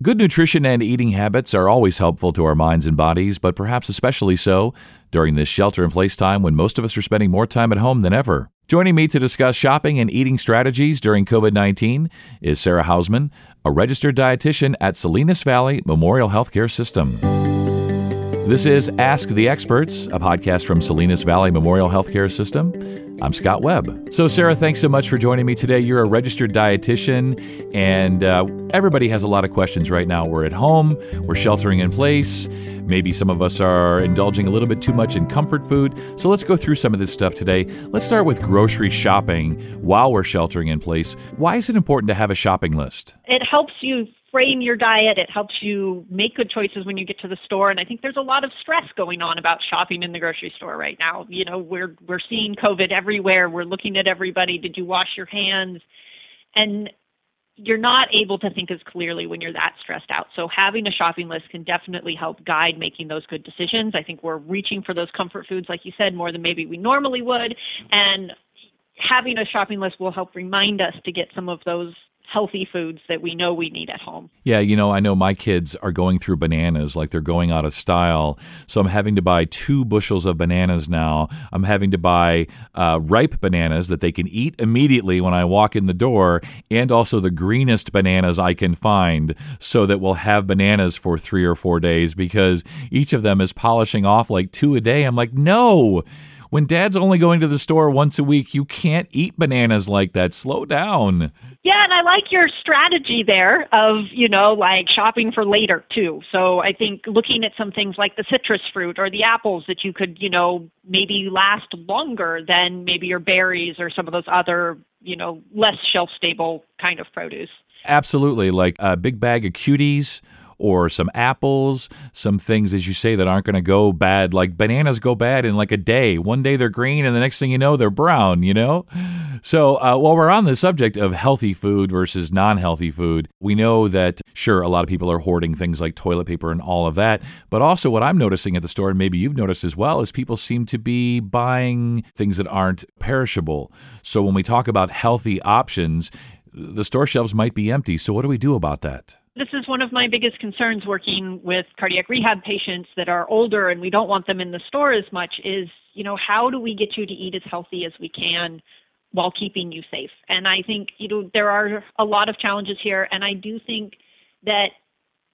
Good nutrition and eating habits are always helpful to our minds and bodies, but perhaps especially so during this shelter in place time when most of us are spending more time at home than ever. Joining me to discuss shopping and eating strategies during COVID 19 is Sara Housman, a registered dietitian at Salinas Valley Memorial Healthcare System. This is Ask the Experts, a podcast from Salinas Valley Memorial Healthcare System. I'm Scott Webb. So, Sara, thanks so much for joining me today. You're a registered dietitian, and uh, everybody has a lot of questions right now. We're at home, we're sheltering in place. Maybe some of us are indulging a little bit too much in comfort food. So, let's go through some of this stuff today. Let's start with grocery shopping while we're sheltering in place. Why is it important to have a shopping list? It helps you frame your diet. It helps you make good choices when you get to the store. And I think there's a lot of stress going on about shopping in the grocery store right now. You know, we're we're seeing COVID everywhere. We're looking at everybody. Did you wash your hands? And you're not able to think as clearly when you're that stressed out. So having a shopping list can definitely help guide making those good decisions. I think we're reaching for those comfort foods, like you said, more than maybe we normally would. And having a shopping list will help remind us to get some of those healthy foods that we know we need at home. Yeah, you know, I know my kids are going through bananas like they're going out of style. So I'm having to buy two bushels of bananas now. I'm having to buy uh, ripe bananas that they can eat immediately when I walk in the door, and also the greenest bananas I can find so that we'll have bananas for three or four days because each of them is polishing off like two a day. I'm like, no. When dad's only going to the store once a week, you can't eat bananas like that. Slow down. Yeah, and I like your strategy there of, you know, like shopping for later too. So I think looking at some things like the citrus fruit or the apples that you could, you know, maybe last longer than maybe your berries or some of those other, you know, less shelf stable kind of produce. Absolutely. Like a big bag of cuties or some apples, some things, as you say, that aren't going to go bad. Like bananas go bad in like a day. One day they're green, and the next thing you know, they're brown, you know? So uh, while we're on the subject of healthy food versus non healthy food, we know that, sure, a lot of people are hoarding things like toilet paper and all of that. But also, what I'm noticing at the store, and maybe you've noticed as well, is people seem to be buying things that aren't perishable. So when we talk about healthy options, the store shelves might be empty. So, what do we do about that? This is one of my biggest concerns working with cardiac rehab patients that are older and we don't want them in the store as much is, you know, how do we get you to eat as healthy as we can while keeping you safe? And I think, you know, there are a lot of challenges here and I do think that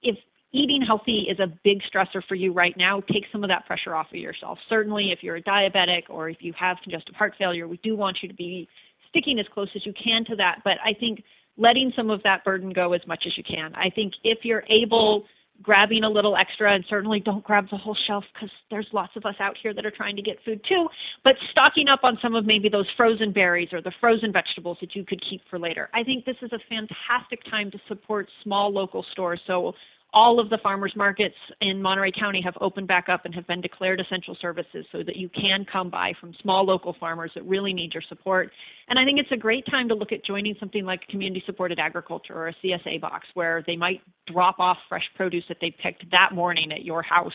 if eating healthy is a big stressor for you right now, take some of that pressure off of yourself. Certainly if you're a diabetic or if you have congestive heart failure, we do want you to be sticking as close as you can to that, but I think letting some of that burden go as much as you can. I think if you're able, grabbing a little extra, and certainly don't grab the whole shelf because there's lots of us out here that are trying to get food too, but stocking up on some of maybe those frozen berries or the frozen vegetables that you could keep for later. I think this is a fantastic time to support small local stores. So all of the farmers markets in Monterey County have opened back up and have been declared essential services so that you can come by from small local farmers that really need your support. And I think it's a great time to look at joining something like community supported agriculture or a CSA box where they might drop off fresh produce that they picked that morning at your house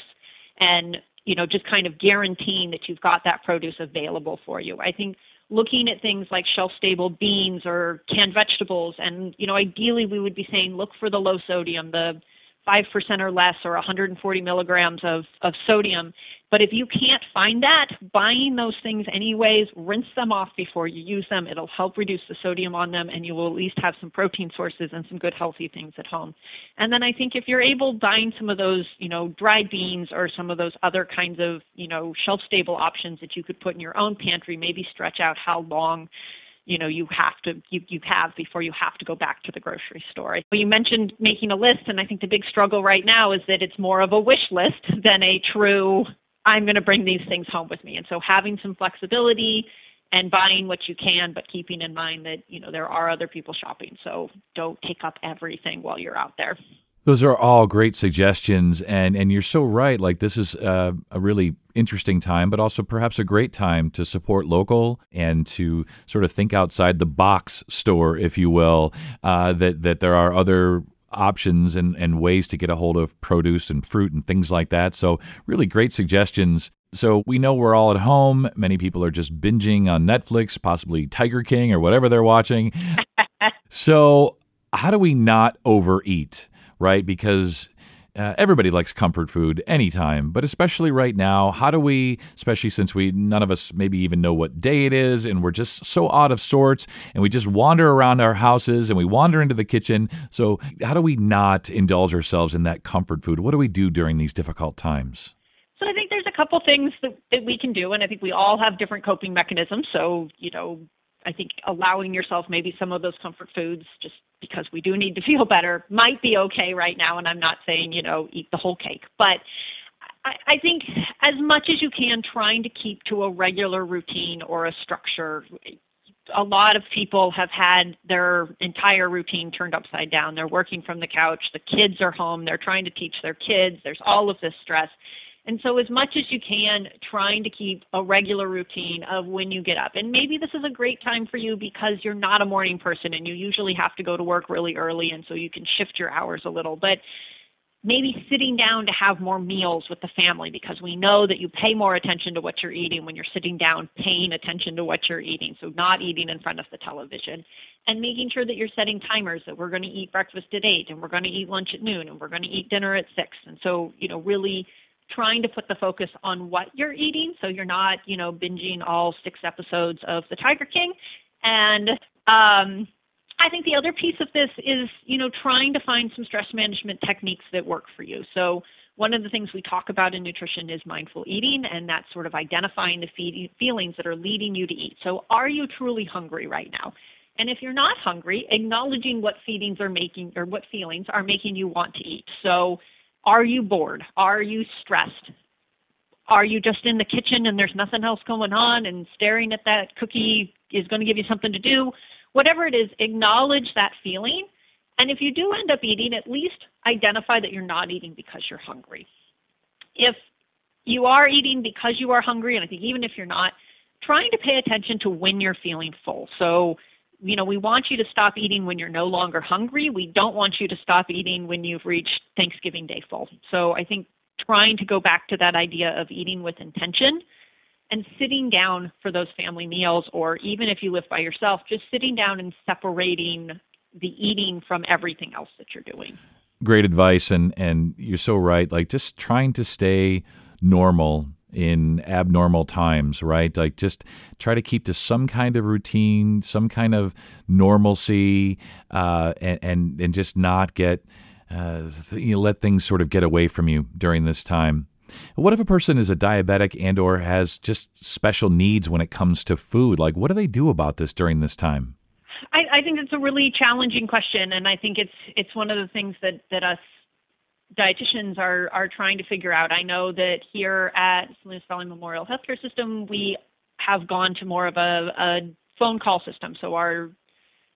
and you know just kind of guaranteeing that you've got that produce available for you. I think looking at things like shelf stable beans or canned vegetables and you know ideally we would be saying look for the low sodium the 5% or less or 140 milligrams of, of sodium. But if you can't find that, buying those things anyways, rinse them off before you use them. It'll help reduce the sodium on them and you will at least have some protein sources and some good healthy things at home. And then I think if you're able buying some of those, you know, dried beans or some of those other kinds of, you know, shelf stable options that you could put in your own pantry, maybe stretch out how long you know you have to you, you have before you have to go back to the grocery store. You mentioned making a list, and I think the big struggle right now is that it's more of a wish list than a true I'm going to bring these things home with me. And so having some flexibility and buying what you can, but keeping in mind that you know there are other people shopping, so don't take up everything while you're out there. Those are all great suggestions, and and you're so right. Like this is uh, a really interesting time, but also perhaps a great time to support local and to sort of think outside the box store, if you will. Uh, that that there are other options and, and ways to get a hold of produce and fruit and things like that. So really great suggestions. So we know we're all at home. Many people are just binging on Netflix, possibly Tiger King or whatever they're watching. so how do we not overeat? Right? Because uh, everybody likes comfort food anytime, but especially right now. How do we, especially since we none of us maybe even know what day it is, and we're just so out of sorts, and we just wander around our houses and we wander into the kitchen. So, how do we not indulge ourselves in that comfort food? What do we do during these difficult times? So, I think there's a couple things that, that we can do, and I think we all have different coping mechanisms. So, you know, I think allowing yourself maybe some of those comfort foods just because we do need to feel better might be okay right now. And I'm not saying, you know, eat the whole cake, but I, I think as much as you can, trying to keep to a regular routine or a structure. A lot of people have had their entire routine turned upside down. They're working from the couch. The kids are home. They're trying to teach their kids. There's all of this stress. And so, as much as you can, trying to keep a regular routine of when you get up. And maybe this is a great time for you because you're not a morning person and you usually have to go to work really early, and so you can shift your hours a little. But maybe sitting down to have more meals with the family because we know that you pay more attention to what you're eating when you're sitting down paying attention to what you're eating so not eating in front of the television and making sure that you're setting timers that we're going to eat breakfast at 8 and we're going to eat lunch at noon and we're going to eat dinner at 6 and so you know really trying to put the focus on what you're eating so you're not, you know, binging all six episodes of The Tiger King. And um, I think the other piece of this is, you know, trying to find some stress management techniques that work for you. So one of the things we talk about in nutrition is mindful eating, and that's sort of identifying the feelings that are leading you to eat. So are you truly hungry right now? And if you're not hungry, acknowledging what feelings are making or what feelings are making you want to eat. So are you bored? Are you stressed? Are you just in the kitchen and there's nothing else going on and staring at that cookie is going to give you something to do? Whatever it is, acknowledge that feeling. And if you do end up eating, at least identify that you're not eating because you're hungry. If you are eating because you are hungry, and I think even if you're not, trying to pay attention to when you're feeling full. So you know, we want you to stop eating when you're no longer hungry. We don't want you to stop eating when you've reached Thanksgiving Day full. So I think trying to go back to that idea of eating with intention and sitting down for those family meals, or even if you live by yourself, just sitting down and separating the eating from everything else that you're doing. Great advice, and and you're so right. Like just trying to stay normal in abnormal times, right? Like just try to keep to some kind of routine, some kind of normalcy, uh, and, and, and just not get uh, you know, let things sort of get away from you during this time. What if a person is a diabetic and or has just special needs when it comes to food? Like, what do they do about this during this time? I, I think it's a really challenging question, and I think it's it's one of the things that that us dietitians are are trying to figure out. I know that here at Salinas Valley Memorial Healthcare System, we have gone to more of a, a phone call system. So our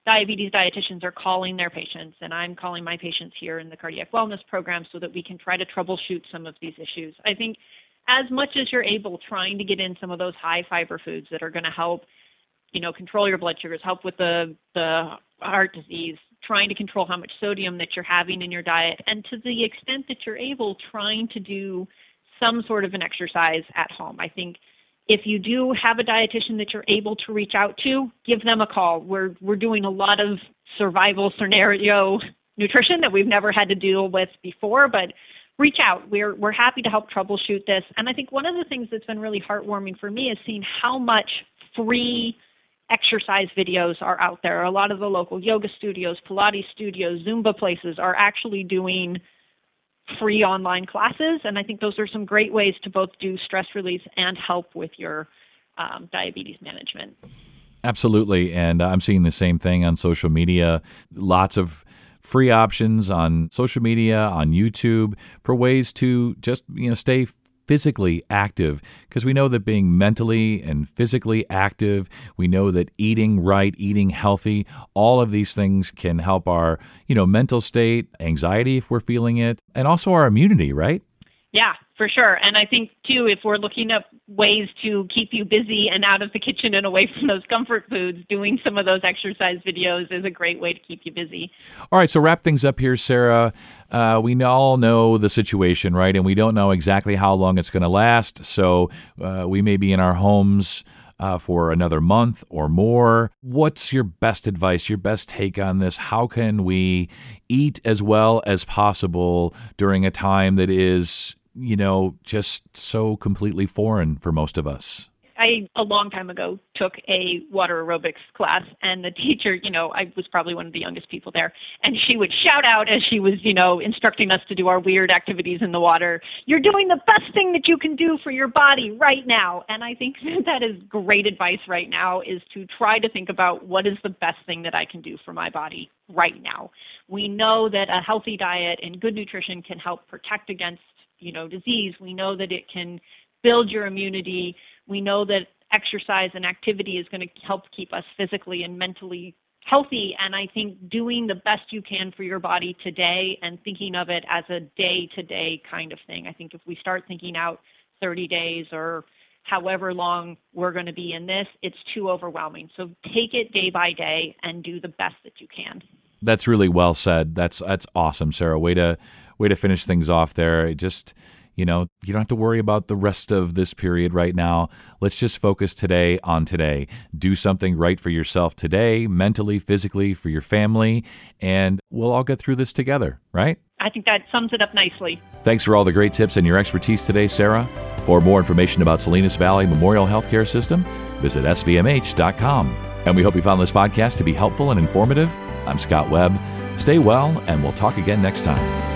diabetes dietitians are calling their patients, and I'm calling my patients here in the cardiac wellness program so that we can try to troubleshoot some of these issues. I think as much as you're able, trying to get in some of those high fiber foods that are going to help, you know, control your blood sugars, help with the the heart disease, trying to control how much sodium that you're having in your diet, and to the extent that you're able, trying to do some sort of an exercise at home. I think if you do have a dietitian that you're able to reach out to, give them a call. We're we're doing a lot of survival scenario nutrition that we've never had to deal with before, but reach out. We're we're happy to help troubleshoot this. And I think one of the things that's been really heartwarming for me is seeing how much free exercise videos are out there. A lot of the local yoga studios, Pilates studios, Zumba places are actually doing free online classes. And I think those are some great ways to both do stress release and help with your um, diabetes management. Absolutely. And I'm seeing the same thing on social media. Lots of free options on social media, on YouTube for ways to just, you know, stay physically active because we know that being mentally and physically active, we know that eating right, eating healthy, all of these things can help our, you know, mental state, anxiety if we're feeling it, and also our immunity, right? Yeah, for sure. And I think too, if we're looking up ways to keep you busy and out of the kitchen and away from those comfort foods, doing some of those exercise videos is a great way to keep you busy. All right, so wrap things up here, Sara. Uh, we all know the situation, right? And we don't know exactly how long it's going to last. So uh, we may be in our homes uh, for another month or more. What's your best advice, your best take on this? How can we eat as well as possible during a time that is, you know, just so completely foreign for most of us? I a long time ago took a water aerobics class and the teacher, you know, I was probably one of the youngest people there and she would shout out as she was, you know, instructing us to do our weird activities in the water, you're doing the best thing that you can do for your body right now. And I think that is great advice right now is to try to think about what is the best thing that I can do for my body right now. We know that a healthy diet and good nutrition can help protect against, you know, disease. We know that it can build your immunity we know that exercise and activity is going to help keep us physically and mentally healthy. And I think doing the best you can for your body today and thinking of it as a day to day kind of thing. I think if we start thinking out 30 days or however long we're going to be in this, it's too overwhelming. So take it day by day and do the best that you can. That's really well said. That's that's awesome, Sara. Way to way to finish things off there. Just you know, you don't have to worry about the rest of this period right now. Let's just focus today on today. Do something right for yourself today, mentally, physically, for your family, and we'll all get through this together, right? I think that sums it up nicely. Thanks for all the great tips and your expertise today, Sara. For more information about Salinas Valley Memorial Healthcare System, visit svmh.com. And we hope you found this podcast to be helpful and informative. I'm Scott Webb. Stay well, and we'll talk again next time.